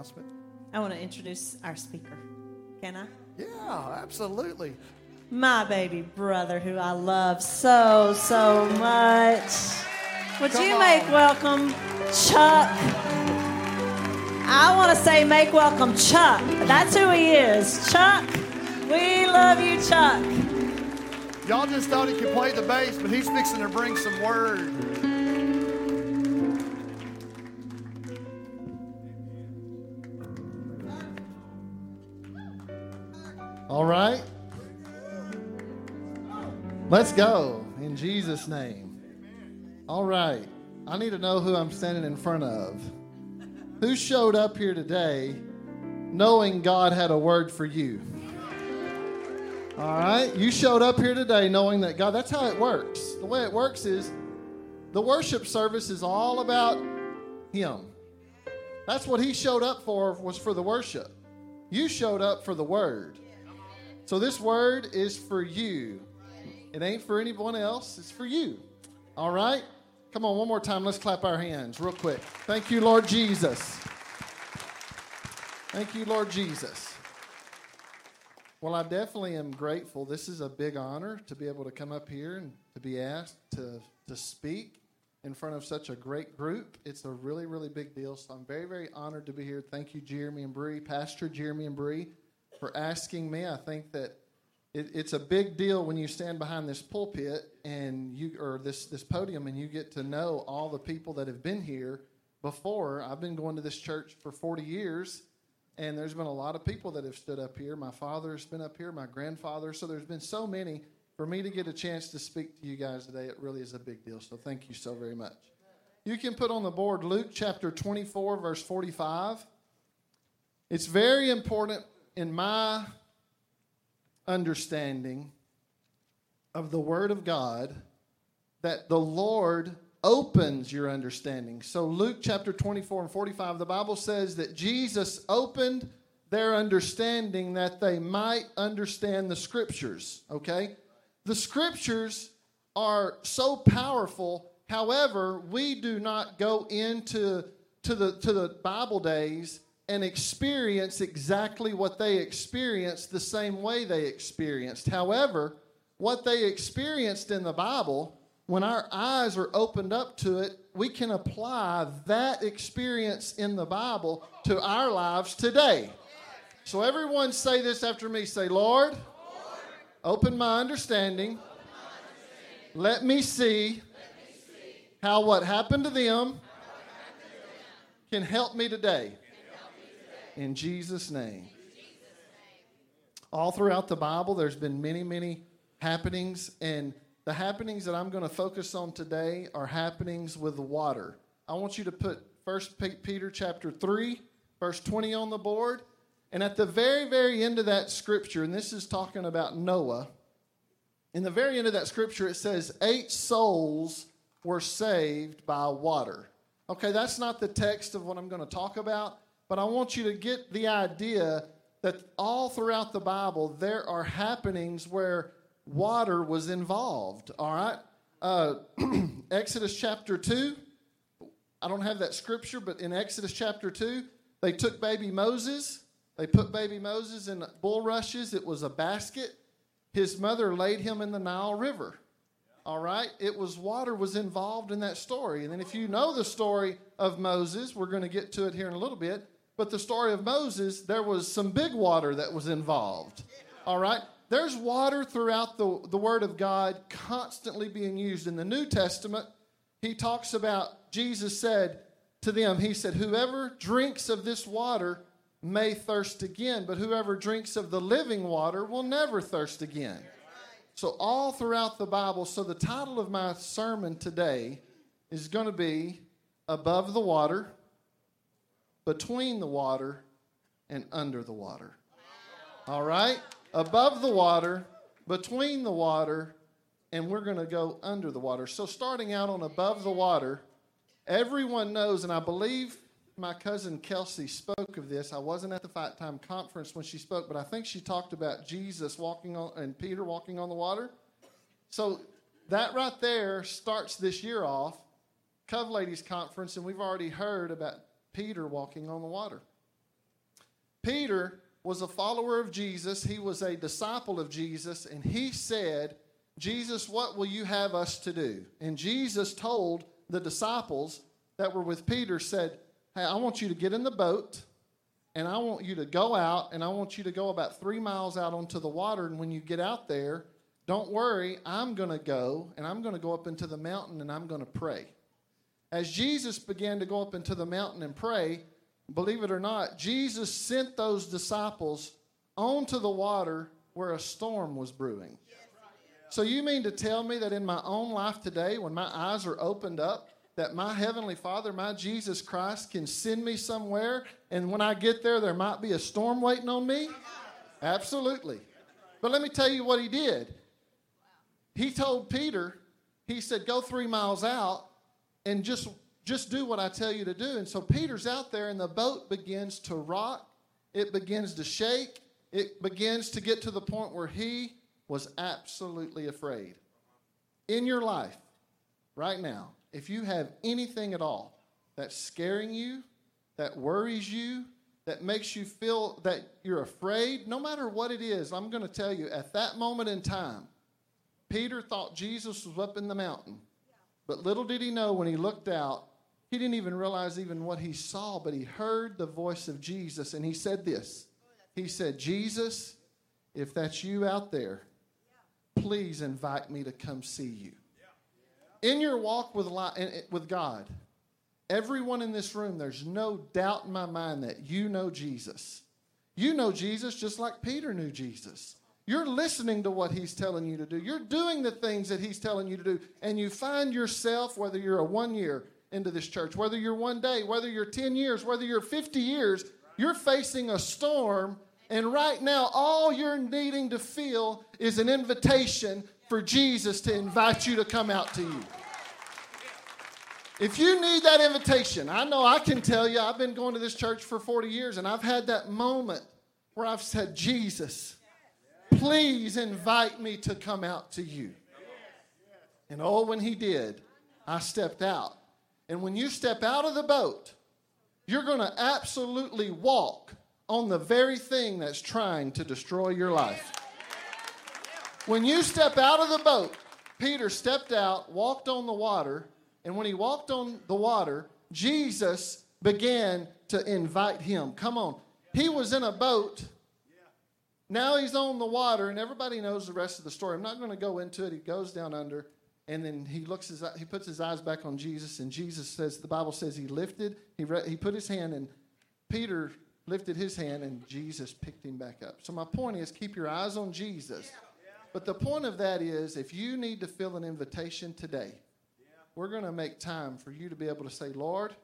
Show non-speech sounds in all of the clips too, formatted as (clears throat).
announcement? I want to introduce our speaker. Can I? Yeah, absolutely. My baby brother, who I love so, so much. Would Come you on. make welcome Chuck? I want to say make welcome Chuck. That's who he is. Chuck, we love you, Chuck. Y'all just thought he could play the bass, but he's fixing to bring some word. Let's go in Jesus' name. All right. I need to know who I'm standing in front of. Who showed up here today knowing God had a word for you? All right. You showed up here today knowing that God, that's how it works. The way it works is the worship service is all about Him. That's what He showed up for, was for the worship. You showed up for the word. So this word is for you. It ain't for anyone else, it's for you. All right? Come on, one more time. Let's clap our hands real quick. Thank you, Lord Jesus. Thank you, Lord Jesus. Well, I definitely am grateful. This is a big honor to be able to come up here and to be asked to, to speak in front of such a great group. It's a really, really big deal. So I'm very, very honored to be here. Thank you, Jeremy and Bree, Pastor Jeremy and Bree, for asking me. I think that it, it's a big deal when you stand behind this pulpit and you or this this podium and you get to know all the people that have been here before. I've been going to this church for 40 years, and there's been a lot of people that have stood up here. My father's been up here, my grandfather. So there's been so many. For me to get a chance to speak to you guys today, it really is a big deal. So thank you so very much. You can put on the board Luke chapter 24, verse 45. It's very important in my understanding of the Word of God that the Lord opens your understanding. So, Luke chapter 24 and 45, the Bible says that Jesus opened their understanding that they might understand the Scriptures. Okay? The Scriptures are so powerful. However, we do not go into to the, to the Bible days and experience exactly what they experienced the same way they experienced. However, what they experienced in the Bible, when our eyes are opened up to it, we can apply that experience in the Bible to our lives today. So, everyone say this after me say, Lord, open my understanding. Let me see how what happened to them can help me today. In Jesus' name. All throughout the Bible, there's been many, many happenings, and the happenings that I'm going to focus on today are happenings with water. I want you to put 1 Peter chapter 3, verse 20 on the board. And at the very, very end of that scripture, and this is talking about Noah, in the very end of that scripture, it says, Eight souls were saved by water. Okay, that's not the text of what I'm going to talk about, but I want you to get the idea that all throughout the Bible there are happenings where water was involved. All right? Uh, (clears throat) Exodus chapter 2, I don't have that scripture, but in Exodus chapter 2, they took baby Moses, they put baby Moses in bulrushes, it was a basket. His mother laid him in the Nile River. All right? It was water was involved in that story. And then if you know the story of Moses, we're going to get to it here in a little bit, but the story of Moses, there was some big water that was involved. All right? There's water throughout the, the Word of God constantly being used. In the New Testament, he talks about, Jesus said to them, He said, Whoever drinks of this water may thirst again, but whoever drinks of the living water will never thirst again. So, all throughout the Bible, so the title of my sermon today is going to be Above the Water, Between the Water, and Under the Water. All right? Above the water, between the water, and we're going to go under the water. So, starting out on above the water, everyone knows, and I believe my cousin Kelsey spoke of this. I wasn't at the Fight Time conference when she spoke, but I think she talked about Jesus walking on and Peter walking on the water. So, that right there starts this year off, Cove Ladies Conference, and we've already heard about Peter walking on the water. Peter was a follower of Jesus, he was a disciple of Jesus, and he said, Jesus, what will you have us to do? And Jesus told the disciples that were with Peter, said, Hey, I want you to get in the boat and I want you to go out and I want you to go about three miles out onto the water. And when you get out there, don't worry, I'm going to go and I'm going to go up into the mountain and I'm going to pray. As Jesus began to go up into the mountain and pray, believe it or not, Jesus sent those disciples onto the water where a storm was brewing. So, you mean to tell me that in my own life today, when my eyes are opened up, that my Heavenly Father, my Jesus Christ, can send me somewhere, and when I get there, there might be a storm waiting on me? Absolutely. But let me tell you what He did. He told Peter, He said, Go three miles out and just just do what I tell you to do. And so Peter's out there, and the boat begins to rock, it begins to shake, it begins to get to the point where he was absolutely afraid. In your life, right now, if you have anything at all that's scaring you, that worries you, that makes you feel that you're afraid, no matter what it is, I'm going to tell you, at that moment in time, Peter thought Jesus was up in the mountain. But little did he know when he looked out, he didn't even realize even what he saw, but he heard the voice of Jesus and he said this. He said, Jesus, if that's you out there, please invite me to come see you. In your walk with, with God, everyone in this room, there's no doubt in my mind that you know Jesus. You know Jesus just like Peter knew Jesus. You're listening to what he's telling you to do. You're doing the things that he's telling you to do. And you find yourself, whether you're a one year, into this church, whether you're one day, whether you're 10 years, whether you're 50 years, you're facing a storm. And right now, all you're needing to feel is an invitation for Jesus to invite you to come out to you. If you need that invitation, I know I can tell you, I've been going to this church for 40 years and I've had that moment where I've said, Jesus, please invite me to come out to you. And oh, when he did, I stepped out and when you step out of the boat, you're going to absolutely walk on the very thing that's trying to destroy your life. When you step out of the boat, Peter stepped out, walked on the water, and when he walked on the water, Jesus began to invite him. Come on. He was in a boat. Now he's on the water, and everybody knows the rest of the story. I'm not going to go into it. He goes down under and then he looks his, he puts his eyes back on Jesus, and Jesus says the Bible says he lifted, he re, he put his hand, and Peter lifted his hand, and Jesus picked him back up. So my point is, keep your eyes on Jesus. But the point of that is, if you need to fill an invitation today, we're going to make time for you to be able to say, Lord,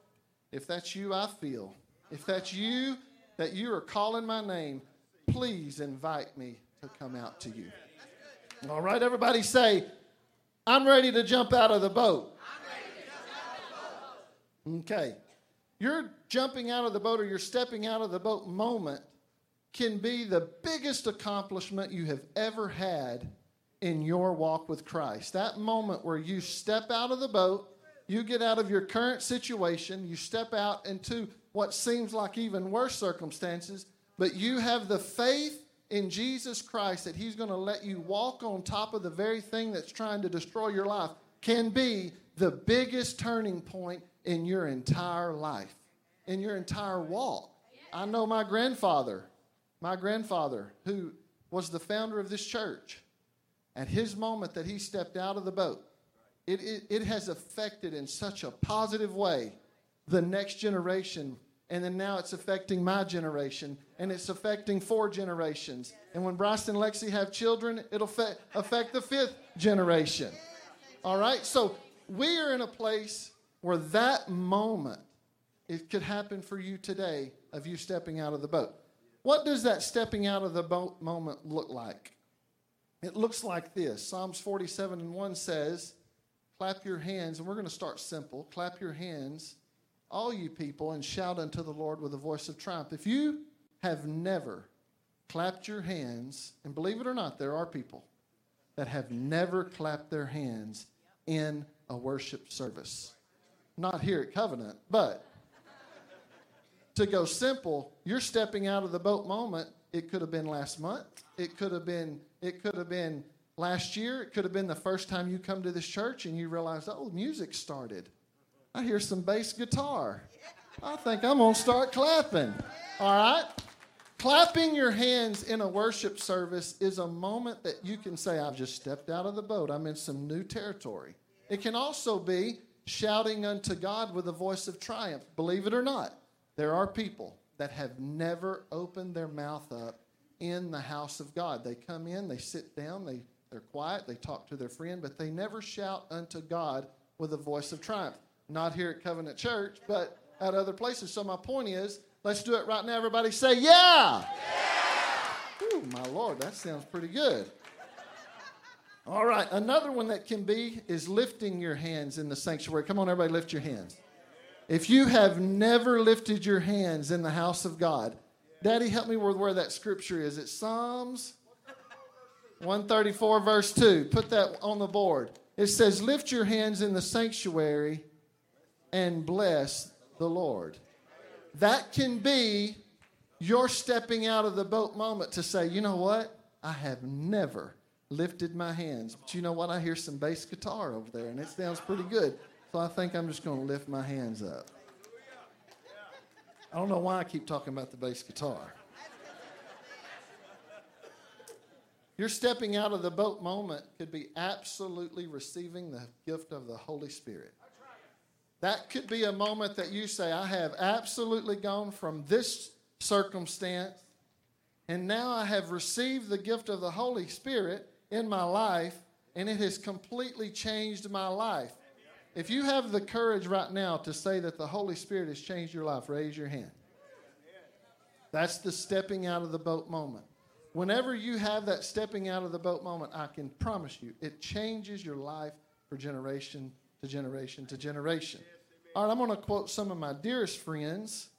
if that's you, I feel. If that's you, that you are calling my name, please invite me to come out to you. All right, everybody say, I'm ready to jump out of the boat. Okay. Your jumping out of the boat or your stepping out of the boat moment can be the biggest accomplishment you have ever had in your walk with Christ. That moment where you step out of the boat, you get out of your current situation, you step out into what seems like even worse circumstances, but you have the faith in Jesus Christ that He's going to let you walk on top of the very thing that's trying to destroy your life can be the biggest turning point in your entire life, in your entire walk. I know my grandfather, my grandfather, who was the founder of this church, at his moment that he stepped out of the boat, it, it, it has affected in such a positive way the next generation and then now it's affecting my generation and it's affecting four generations. And when bryce and lexi have children it'll fe- affect the fifth generation. All right? So we are in a place where that moment it could happen for you today of you stepping out of the boat. What does that stepping out of the boat moment look like? It looks like this. Psalms 47 and 1 says clap your hands and we're going to start simple. Clap your hands all you people, and shout unto the Lord with a voice of triumph. If you have never clapped your hands, and believe it or not, there are people that have never clapped their hands in a worship service. Not here at Covenant, but to go simple, you're stepping out of the boat moment. It could have been last month. It could have been. It could have been last year. It could have been the first time you come to this church and you realize, oh, music started. I hear some bass guitar. I think I'm gonna start clapping. All right. Clapping your hands in a worship service is a moment that you can say, I've just stepped out of the boat. I'm in some new territory. It can also be shouting unto God with a voice of triumph. Believe it or not, there are people that have never opened their mouth up in the house of God. They come in, they sit down, they, they're quiet, they talk to their friend, but they never shout unto God with a voice of triumph. Not here at Covenant Church, but at other places. So, my point is, let's do it right now. Everybody say, Yeah! yeah! Ooh, my Lord, that sounds pretty good. All right, another one that can be is lifting your hands in the sanctuary. Come on, everybody, lift your hands. If you have never lifted your hands in the house of God, Daddy, help me with where that scripture is. It's Psalms 134, verse 2. Put that on the board. It says, Lift your hands in the sanctuary and bless the Lord. That can be your stepping out of the boat moment to say, you know what? I have never lifted my hands. But you know what? I hear some bass guitar over there, and it sounds pretty good. So I think I'm just going to lift my hands up. I don't know why I keep talking about the bass guitar. Your stepping out of the boat moment could be absolutely receiving the gift of the Holy Spirit. That could be a moment that you say, I have absolutely gone from this circumstance, and now I have received the gift of the Holy Spirit in my life, and it has completely changed my life. If you have the courage right now to say that the Holy Spirit has changed your life, raise your hand. That's the stepping out of the boat moment. Whenever you have that stepping out of the boat moment, I can promise you, it changes your life for generation to generation to generation. All right, I'm going to quote some of my dearest friends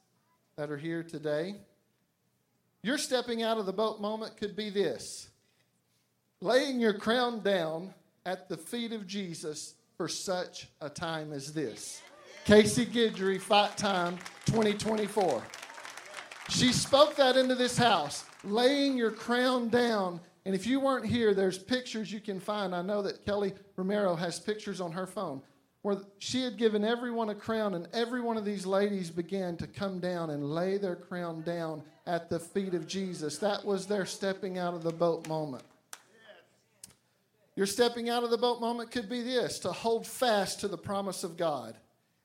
that are here today. Your stepping out of the boat moment could be this laying your crown down at the feet of Jesus for such a time as this. Casey Guidry, Fight Time 2024. She spoke that into this house, laying your crown down. And if you weren't here, there's pictures you can find. I know that Kelly Romero has pictures on her phone where she had given everyone a crown, and every one of these ladies began to come down and lay their crown down at the feet of Jesus. That was their stepping out of the boat moment. Your stepping out of the boat moment could be this to hold fast to the promise of God.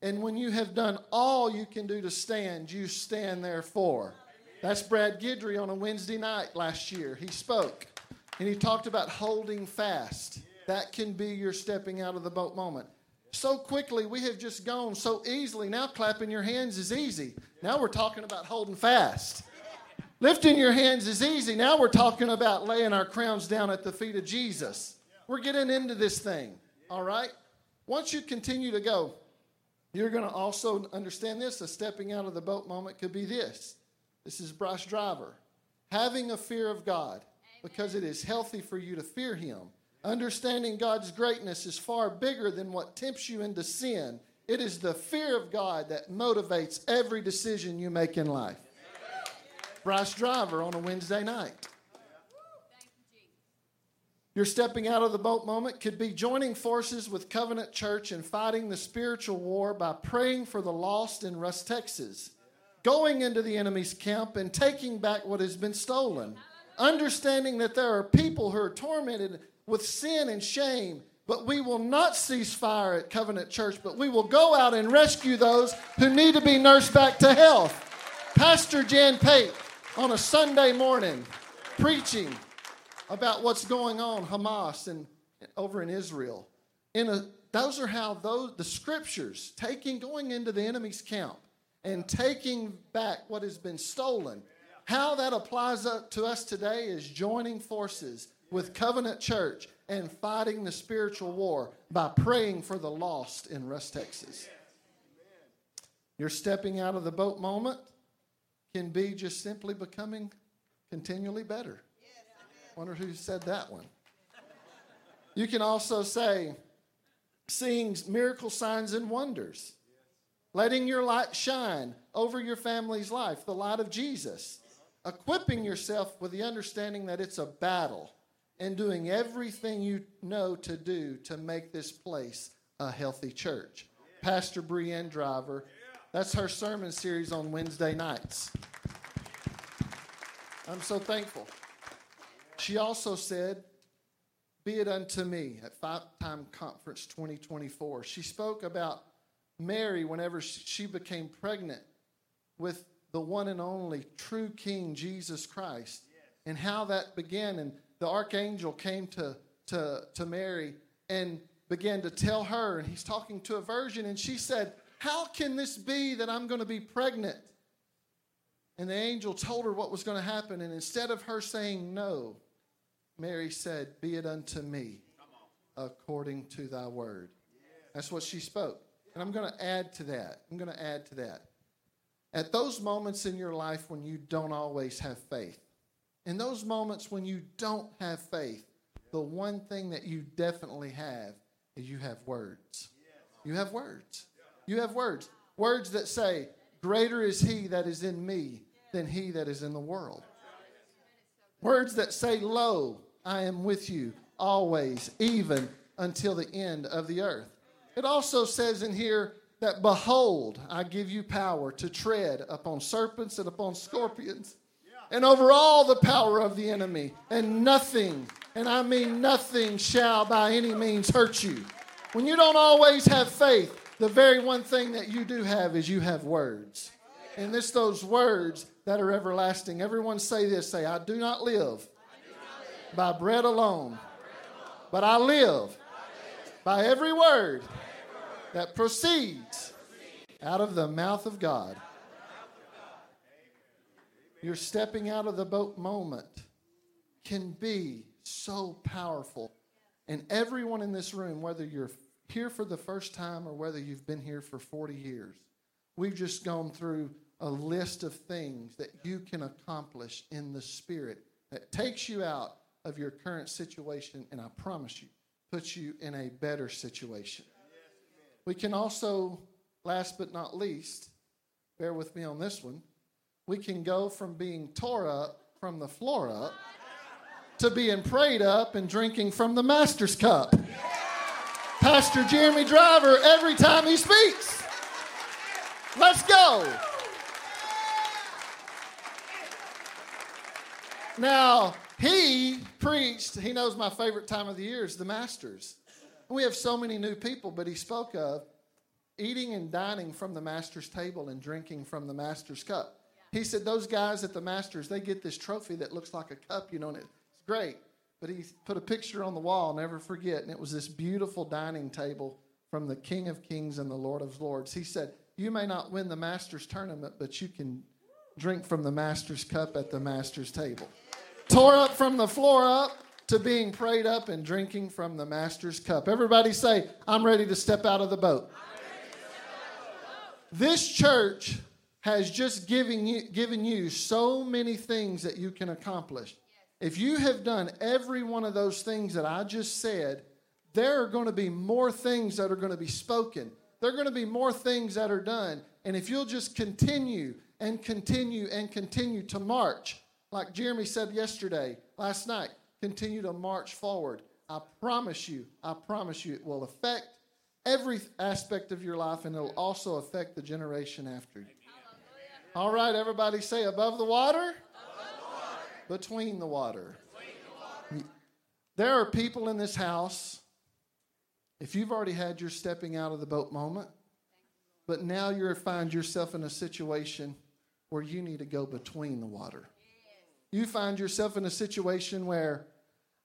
And when you have done all you can do to stand, you stand therefore. That's Brad Guidry on a Wednesday night last year. He spoke and he talked about holding fast. That can be your stepping out of the boat moment. So quickly, we have just gone so easily. Now, clapping your hands is easy. Now, we're talking about holding fast. Lifting your hands is easy. Now, we're talking about laying our crowns down at the feet of Jesus. We're getting into this thing, all right? Once you continue to go, you're going to also understand this. A stepping out of the boat moment could be this. This is Bryce Driver. Having a fear of God, because it is healthy for you to fear Him. Understanding God's greatness is far bigger than what tempts you into sin. It is the fear of God that motivates every decision you make in life. Bryce Driver on a Wednesday night. Your stepping out of the boat moment could be joining forces with Covenant Church and fighting the spiritual war by praying for the lost in Rusk, Texas, going into the enemy's camp and taking back what has been stolen, understanding that there are people who are tormented with sin and shame, but we will not cease fire at Covenant Church, but we will go out and rescue those who need to be nursed back to health. Pastor Jan Pate on a Sunday morning preaching about what's going on Hamas and over in Israel. In a, those are how those the scriptures taking going into the enemy's camp and taking back what has been stolen. How that applies to us today is joining forces with Covenant Church and fighting the spiritual war by praying for the lost in Rusk, Texas. You're stepping out of the boat moment can be just simply becoming continually better. Wonder who said that one. You can also say, seeing miracle signs and wonders, letting your light shine, over your family's life, the light of Jesus. Equipping yourself with the understanding that it's a battle and doing everything you know to do to make this place a healthy church. Pastor Brienne Driver, that's her sermon series on Wednesday nights. I'm so thankful. She also said, Be it unto me at Fight Time Conference 2024. She spoke about Mary whenever she became pregnant with the one and only true King Jesus Christ and how that began. And the archangel came to, to, to Mary and began to tell her, and he's talking to a virgin, and she said, How can this be that I'm going to be pregnant? And the angel told her what was going to happen, and instead of her saying no, Mary said, Be it unto me according to thy word. That's what she spoke. And I'm going to add to that. I'm going to add to that. At those moments in your life when you don't always have faith, in those moments when you don't have faith, the one thing that you definitely have is you have words. You have words. You have words. Words that say, Greater is he that is in me than he that is in the world. Words that say, Lo, I am with you always, even until the end of the earth. It also says in here that, Behold, I give you power to tread upon serpents and upon scorpions and over all the power of the enemy, and nothing, and I mean nothing, shall by any means hurt you. When you don't always have faith, the very one thing that you do have is you have words. And it's those words that are everlasting. Everyone say this say, I do not live by bread alone, but I live by every word that proceeds out of the mouth of God. Your stepping out of the boat moment can be so powerful. And everyone in this room, whether you're here for the first time or whether you've been here for 40 years, we've just gone through a list of things that you can accomplish in the Spirit that takes you out of your current situation, and I promise you, puts you in a better situation. We can also, last but not least, bear with me on this one we can go from being tore up from the floor up to being prayed up and drinking from the master's cup. Pastor Jeremy Driver, every time he speaks. Let's go. Now, he preached, he knows my favorite time of the year is the Masters. We have so many new people, but he spoke of eating and dining from the Master's table and drinking from the Master's cup. He said, Those guys at the Masters, they get this trophy that looks like a cup, you know, and it's great. But he put a picture on the wall, never forget, and it was this beautiful dining table from the King of Kings and the Lord of Lords. He said, You may not win the Masters tournament, but you can drink from the Masters cup at the Masters table. Tore up from the floor up to being prayed up and drinking from the Master's cup. Everybody say, I'm ready to step out of the boat. This church has just given you, given you so many things that you can accomplish. If you have done every one of those things that I just said, there are going to be more things that are going to be spoken. There are going to be more things that are done. And if you'll just continue and continue and continue to march, like Jeremy said yesterday, last night, continue to march forward. I promise you, I promise you, it will affect every aspect of your life and it'll also affect the generation after you. All right, everybody say above the water, above the water. Between, the water. between the water. There are people in this house, if you've already had your stepping out of the boat moment, but now you find yourself in a situation where you need to go between the water. You find yourself in a situation where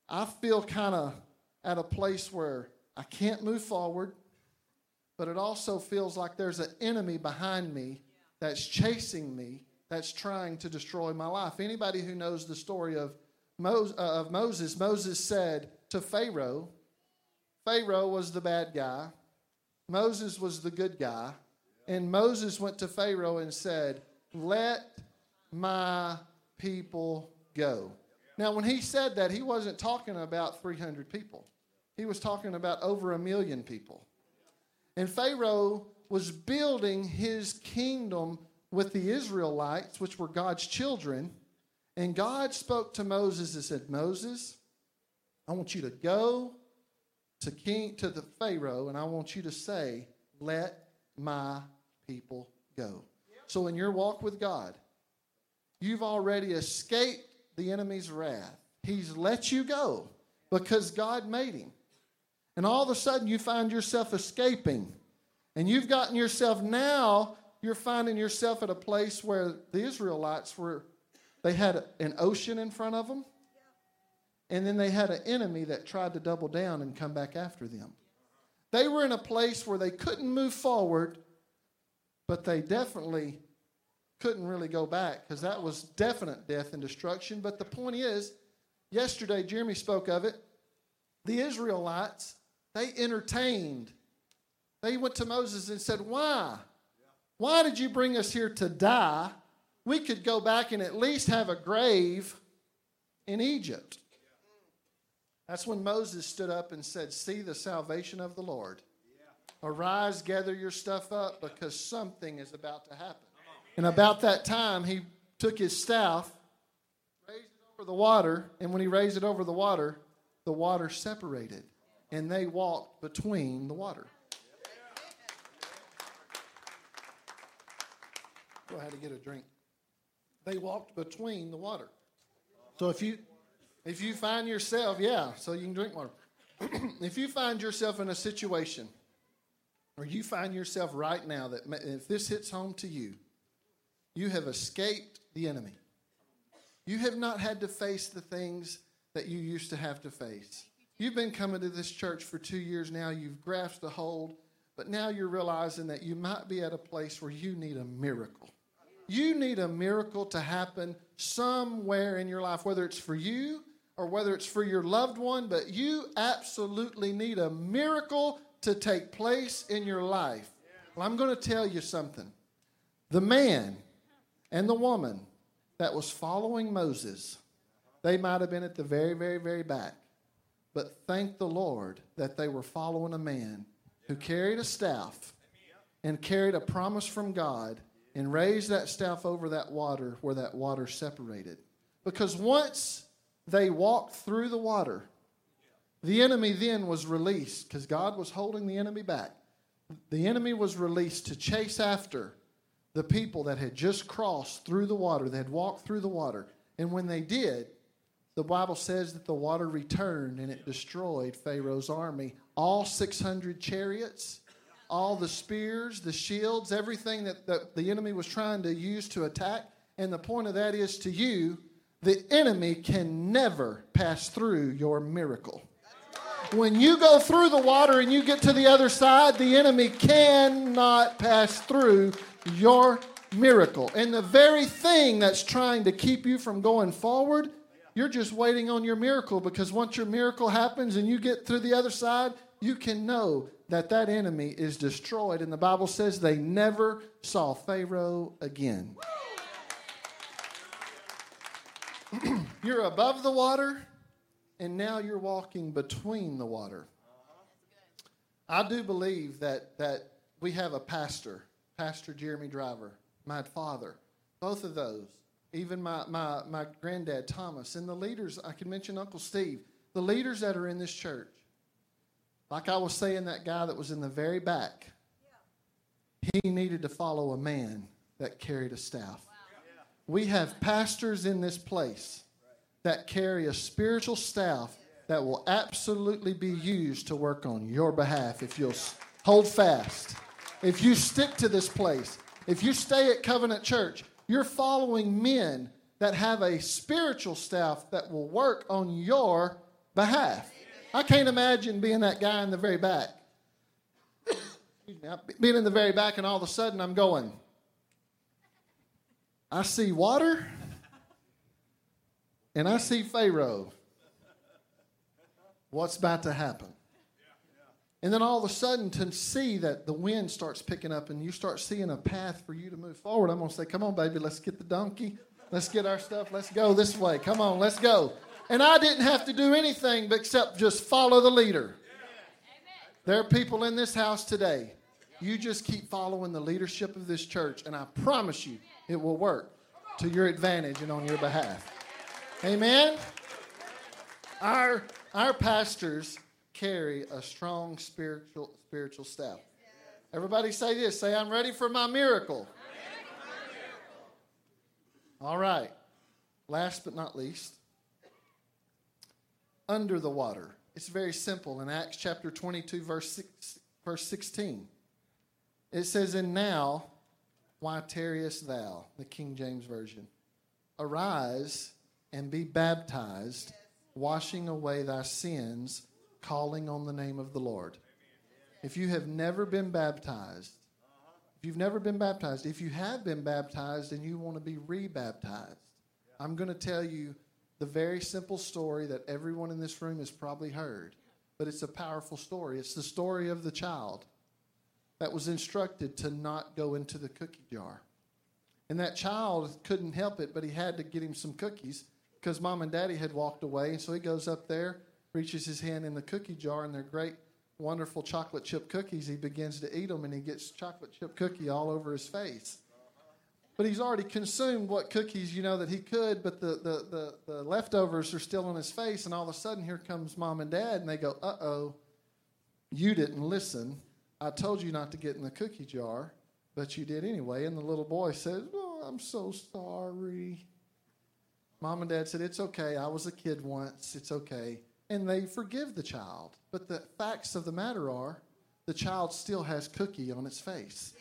I feel kind of at a place where I can't move forward, but it also feels like there's an enemy behind me that's chasing me, that's trying to destroy my life. Anybody who knows the story of, Moses, uh, of Moses, Moses said to Pharaoh, Pharaoh was the bad guy, Moses was the good guy, and Moses went to Pharaoh and said, Let my people go. Now, when he said that, he wasn't talking about 300 people. He was talking about over a million people. And Pharaoh was building his kingdom with the Israelites, which were God's children. And God spoke to Moses and said, Moses, I want you to go to King to the Pharaoh, and I want you to say, Let my people go. So in your walk with God, you've already escaped the enemy's wrath. He's let you go because God made him. And all of a sudden you find yourself escaping. And you've gotten yourself now, you're finding yourself at a place where the Israelites were, they had an ocean in front of them. And then they had an enemy that tried to double down and come back after them. They were in a place where they couldn't move forward, but they definitely couldn't really go back because that was definite death and destruction. But the point is, yesterday Jeremy spoke of it. The Israelites, they entertained. They went to Moses and said, Why? Why did you bring us here to die? We could go back and at least have a grave in Egypt. That's when Moses stood up and said, See the salvation of the Lord. Arise, gather your stuff up because something is about to happen. And about that time, he took his staff, raised it over the water, and when he raised it over the water, the water separated, and they walked between the water. Go ahead and get a drink. They walked between the water. So if you if you find yourself, yeah, so you can drink water. (clears throat) if you find yourself in a situation, or you find yourself right now that if this hits home to you, you have escaped the enemy. You have not had to face the things that you used to have to face. You've been coming to this church for two years now. You've grasped a hold, but now you're realizing that you might be at a place where you need a miracle. You need a miracle to happen somewhere in your life, whether it's for you or whether it's for your loved one, but you absolutely need a miracle to take place in your life. Well, I'm going to tell you something. The man and the woman that was following Moses, they might have been at the very, very, very back. But thank the Lord that they were following a man who carried a staff and carried a promise from God and raised that staff over that water where that water separated. Because once they walked through the water, the enemy then was released because God was holding the enemy back. The enemy was released to chase after the people that had just crossed through the water, they had walked through the water. And when they did, the Bible says that the water returned and it destroyed Pharaoh's army. All 600 chariots, all the spears, the shields, everything that the, the enemy was trying to use to attack. And the point of that is to you, the enemy can never pass through your miracle. When you go through the water and you get to the other side, the enemy cannot pass through your miracle. And the very thing that's trying to keep you from going forward, you're just waiting on your miracle because once your miracle happens and you get through the other side, you can know that that enemy is destroyed. And the Bible says they never saw Pharaoh again. (clears throat) you're above the water, and now you're walking between the water. I do believe that, that we have a pastor Pastor Jeremy Driver, my father, both of those, even my, my, my granddad Thomas, and the leaders, I can mention Uncle Steve, the leaders that are in this church. Like I was saying, that guy that was in the very back, he needed to follow a man that carried a staff. We have pastors in this place that carry a spiritual staff that will absolutely be used to work on your behalf if you'll hold fast if you stick to this place, if you stay at Covenant Church, you're following men that have a spiritual staff that will work on your behalf. I can't imagine being that guy in the very back. being in the very back, and all of a sudden I'm going, I see water and I see Pharaoh. What's about to happen? And then all of a sudden, to see that the wind starts picking up and you start seeing a path for you to move forward, I'm going to say, Come on, baby, let's get the donkey. Let's get our stuff. Let's go this way. Come on, let's go. And I didn't have to do anything except just follow the leader. There are people in this house today You just keep following the leadership of this church, and I promise you it will work to your advantage and on your behalf. Amen. Our our pastors carry a strong spiritual spiritual staff. Everybody say this. Say, I'm ready for my miracle. All right. Last but not least, under the water. It's very simple. In Acts chapter 22, verse, six, verse 16, it says, And now, why tarriest thou? The King James Version. Arise and be baptized, washing away thy sins, calling on the name of the Lord. If you have never been baptized, if you've never been baptized, if you have been baptized and you want to be rebaptized, I'm going to tell you the very simple story that everyone in this room has probably heard, but it's a powerful story. It's the story of the child that was instructed to not go into the cookie jar. And that child couldn't help it, but he had to get him some cookies because mom and daddy had walked away. And so he goes up there, reaches his hand in the cookie jar, and they're great, wonderful chocolate chip cookies. He begins to eat them, and he gets chocolate chip cookie all over his face. But he's already consumed what cookies, you know, that he could, but the, the, the, the leftovers are still on his face. And all of a sudden, here comes mom and dad, and they go, uh oh, you didn't listen. I told you not to get in the cookie jar, but you did anyway. And the little boy said, Oh, I'm so sorry. Mom and dad said, It's okay. I was a kid once. It's okay. And they forgive the child. But the facts of the matter are the child still has cookie on its face.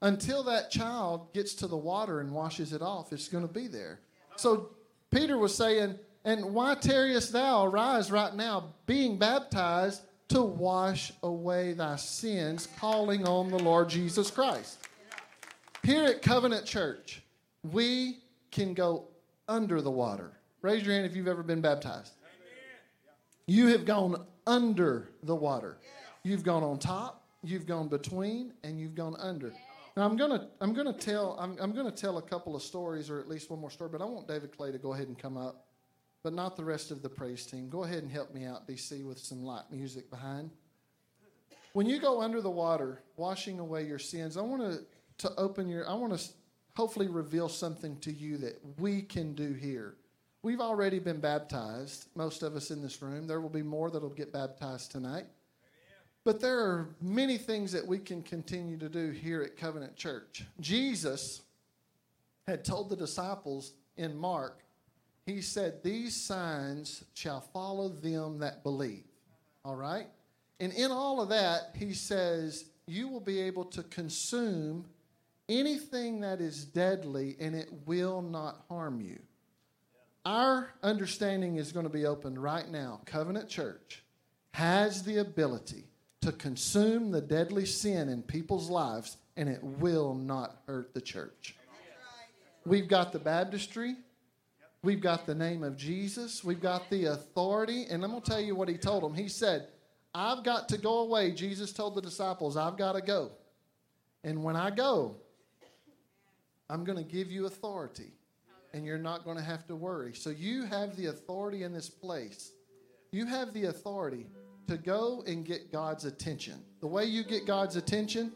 Until that child gets to the water and washes it off, it's going to be there. So Peter was saying, And why tarriest thou? Arise right now, being baptized to wash away thy sins, calling on the Lord Jesus Christ. Here at Covenant Church, we can go under the water. Raise your hand if you've ever been baptized. You have gone under the water. You've gone on top, you've gone between, and you've gone under. Now I'm gonna I'm gonna tell I'm, I'm gonna tell a couple of stories or at least one more story, but I want David Clay to go ahead and come up, but not the rest of the praise team. Go ahead and help me out, DC, with some light music behind. When you go under the water, washing away your sins, I want to to open your I want to hopefully reveal something to you that we can do here. We've already been baptized, most of us in this room. There will be more that'll get baptized tonight. But there are many things that we can continue to do here at Covenant Church. Jesus had told the disciples in Mark, he said, These signs shall follow them that believe. All right? And in all of that, he says, You will be able to consume anything that is deadly and it will not harm you. Our understanding is going to be opened right now. Covenant Church has the ability to consume the deadly sin in people's lives and it will not hurt the church. We've got the baptistry. We've got the name of Jesus. We've got the authority. And I'm going to tell you what he told them. He said, I've got to go away. Jesus told the disciples, I've got to go. And when I go, I'm going to give you authority, and you're not going to have to worry. So you have the authority in this place. You have the authority to go and get God's attention. The way you get God's attention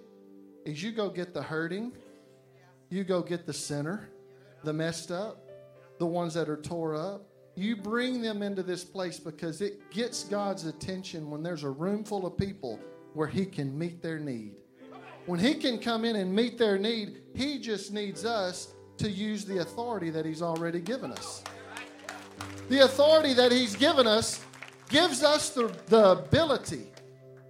is you go get the hurting, you go get the sinner, the messed up, the ones that are tore up. You bring them into this place because it gets God's attention when there's a room full of people where He can meet their need. When He can come in and meet their need, He just needs us to use the authority that He's already given us. The authority that He's given us gives us the, the ability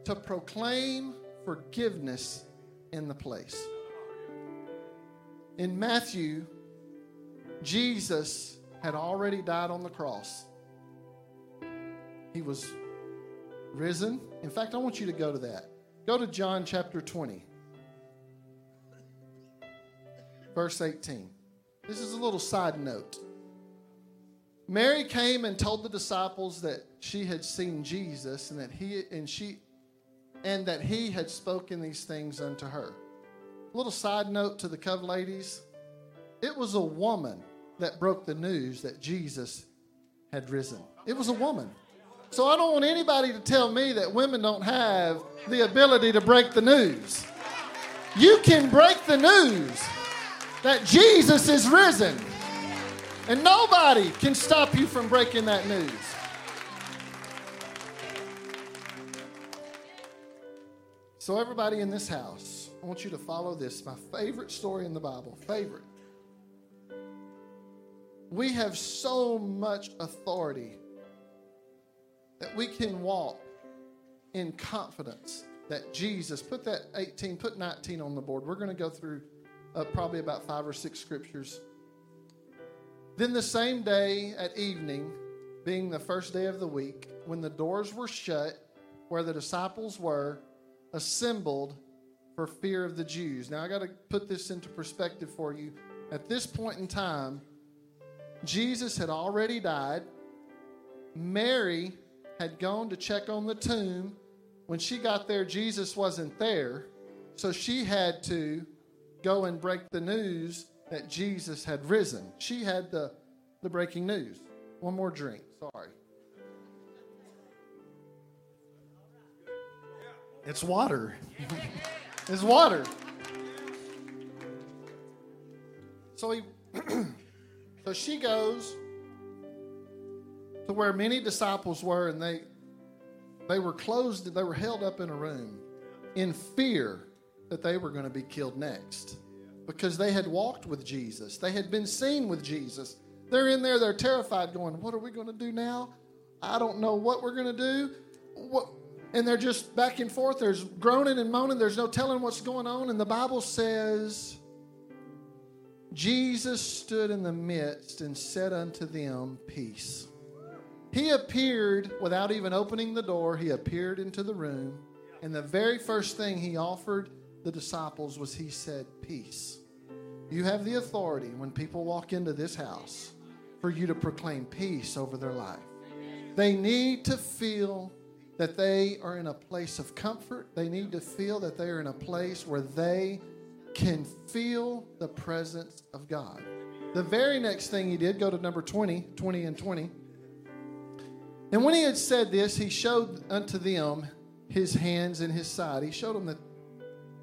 to proclaim forgiveness in the place. In Matthew, Jesus had already died on the cross. He was risen. In fact, I want you to go to that. Go to John chapter 20 verse 18. This is a little side note. Mary came and told the disciples that she had seen Jesus and that he and she and that he had spoken these things unto her. A little side note to the Cove ladies. It was a woman that broke the news that Jesus had risen. It was a woman. So I don't want anybody to tell me that women don't have the ability to break the news. you can break the news that Jesus is risen. And nobody can stop you from breaking that news. So, everybody in this house, I want you to follow this. My favorite story in the Bible. Favorite. We have so much authority that we can walk in confidence that Jesus, put that 18, put 19 on the board. We're going to go through uh, probably about five or six scriptures. Then the same day at evening, being the first day of the week, when the doors were shut, where the disciples were, assembled for fear of the Jews. Now, I got to put this into perspective for you. At this point in time, Jesus had already died. Mary had gone to check on the tomb. When she got there, Jesus wasn't there. So she had to go and break the news that Jesus had risen. She had the, the breaking news. One more drink. Sorry. It's water. (laughs) it's water. So he (clears throat) so she goes to where many disciples were and they they were closed they were held up in a room in fear that they were going to be killed next because they had walked with Jesus. They had been seen with Jesus. They're in there, they're terrified, going, What are we going to do now? I don't know what we're going to do. What? And they're just back and forth. There's groaning and moaning. There's no telling what's going on. And the Bible says, Jesus stood in the midst and said unto them, Peace. He appeared without even opening the door. He appeared into the room. And the very first thing he offered the disciples was he said, Peace. You have the authority when people walk into this house for you to proclaim peace over their life. They need to feel that they are in a place of comfort. They need to feel that they are in a place where they can feel the presence of God. The very next thing he did, go to number 20, 20 and 20. And when he had said this, he showed unto them his hands and his side. He showed them that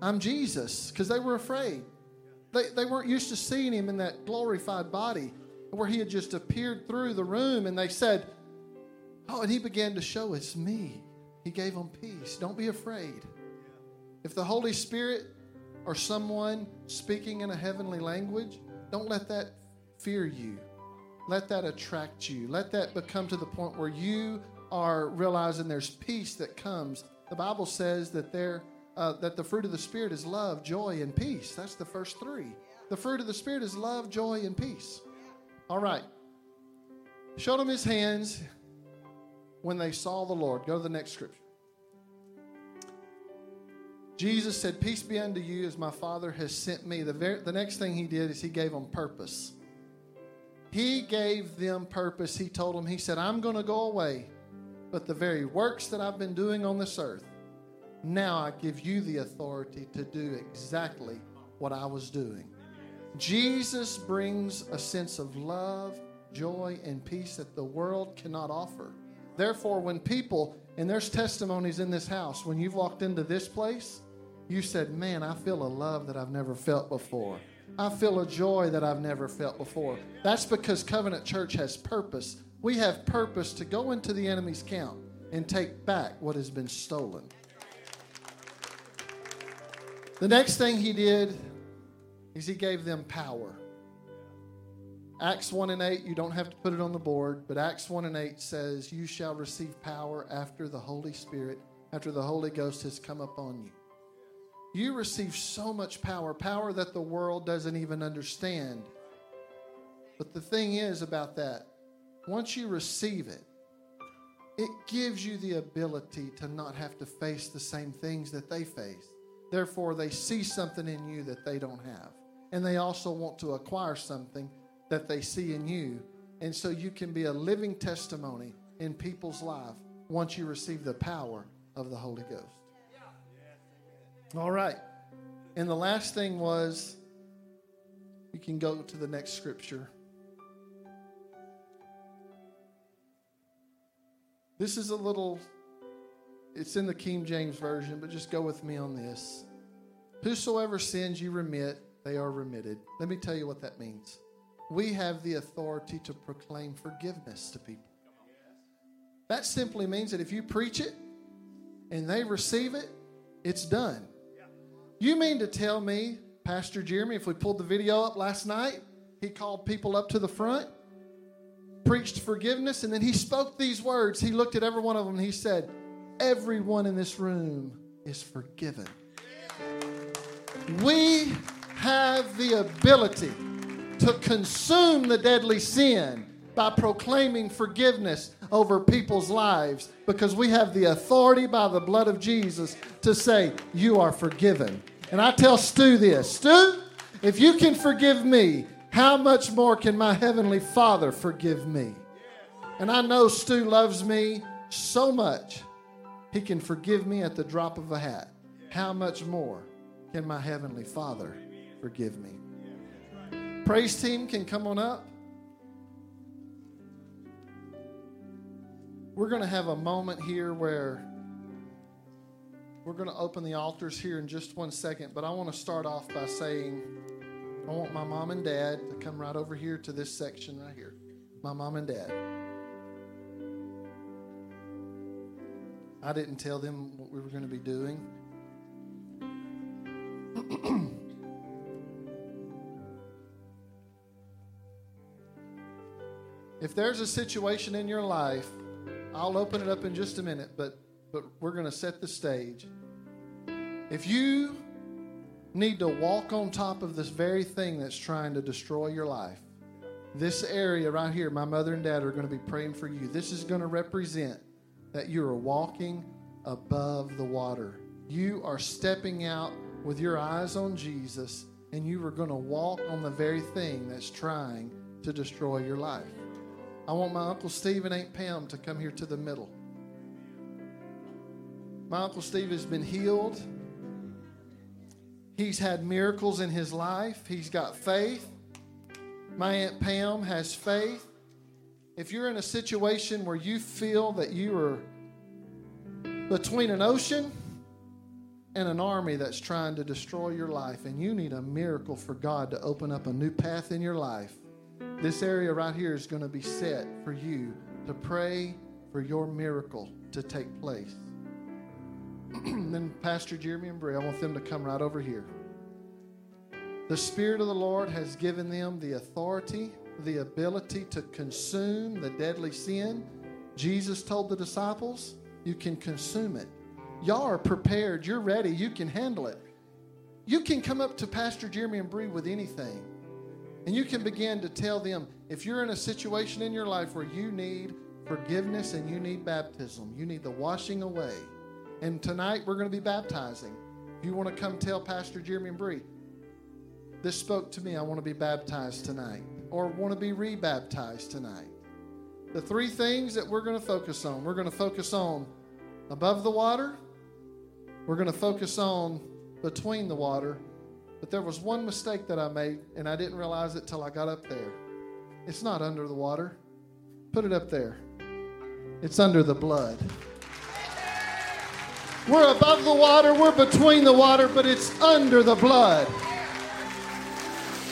I'm Jesus, because they were afraid. They, they weren't used to seeing him in that glorified body where he had just appeared through the room and they said, Oh, and he began to show us me. He gave them peace. Don't be afraid. If the Holy Spirit or someone speaking in a heavenly language, don't let that fear you. Let that attract you. Let that become to the point where you are realizing there's peace that comes. The Bible says that there uh, that the fruit of the Spirit is love, joy, and peace. That's the first three. The fruit of the Spirit is love, joy, and peace. All right. Showed them his hands when they saw the Lord. Go to the next scripture. Jesus said, Peace be unto you as my Father has sent me. The, very, the next thing he did is he gave them purpose. He gave them purpose. He told them, He said, I'm going to go away, but the very works that I've been doing on this earth, now I give you the authority to do exactly what I was doing. Jesus brings a sense of love, joy, and peace that the world cannot offer. Therefore, when people, and there's testimonies in this house, when you've walked into this place, you said, Man, I feel a love that I've never felt before. I feel a joy that I've never felt before. That's because Covenant Church has purpose. We have purpose to go into the enemy's camp and take back what has been stolen. The next thing he did is he gave them power. Acts 1 and 8, you don't have to put it on the board, but Acts 1 and 8 says, You shall receive power after the Holy Spirit, after the Holy Ghost has come upon you. You receive so much power, power that the world doesn't even understand. But the thing is about that, once you receive it, it gives you the ability to not have to face the same things that they face. Therefore, they see something in you that they don't have. And they also want to acquire something that they see in you. And so you can be a living testimony in people's life once you receive the power of the Holy Ghost. All right. And the last thing was you can go to the next scripture. This is a little it's in the King James Version, but just go with me on this. Whosoever sins you remit, they are remitted. Let me tell you what that means. We have the authority to proclaim forgiveness to people. That simply means that if you preach it and they receive it, it's done. You mean to tell me, Pastor Jeremy, if we pulled the video up last night, he called people up to the front, preached forgiveness, and then he spoke these words. He looked at every one of them and he said, Everyone in this room is forgiven. We have the ability to consume the deadly sin by proclaiming forgiveness over people's lives because we have the authority by the blood of Jesus to say, You are forgiven. And I tell Stu this Stu, if you can forgive me, how much more can my heavenly Father forgive me? And I know Stu loves me so much, he can forgive me at the drop of a hat. How much more can my heavenly Father forgive me? Praise team can come on up. We're going to have a moment here where we're going to open the altars here in just one second, but I want to start off by saying I want my mom and dad to come right over here to this section right here. My mom and dad. I didn't tell them what we were going to be doing. (clears throat) if there's a situation in your life, I'll open it up in just a minute, but but we're going to set the stage. If you need to walk on top of this very thing that's trying to destroy your life, this area right here, my mother and dad are going to be praying for you. This is going to represent that you are walking above the water. You are stepping out with your eyes on Jesus, and you are going to walk on the very thing that's trying to destroy your life. I want my Uncle Steve and Aunt Pam to come here to the middle. My Uncle Steve has been healed. He's had miracles in his life. He's got faith. My Aunt Pam has faith. If you're in a situation where you feel that you are between an ocean and an army that's trying to destroy your life, and you need a miracle for God to open up a new path in your life, this area right here is going to be set for you to pray for your miracle to take place. (clears throat) then Pastor Jeremy and Bray, I want them to come right over here. The Spirit of the Lord has given them the authority, the ability to consume the deadly sin. Jesus told the disciples, You can consume it. Y'all are prepared. You're ready. You can handle it. You can come up to Pastor Jeremy and Bree with anything. And you can begin to tell them if you're in a situation in your life where you need forgiveness and you need baptism, you need the washing away. And tonight we're going to be baptizing. If you want to come tell Pastor Jeremy and Bree, this spoke to me, I want to be baptized tonight, or want to be rebaptized tonight. The three things that we're going to focus on we're going to focus on above the water, we're going to focus on between the water, but there was one mistake that I made, and I didn't realize it till I got up there. It's not under the water. Put it up there. It's under the blood. We're above the water, we're between the water, but it's under the blood.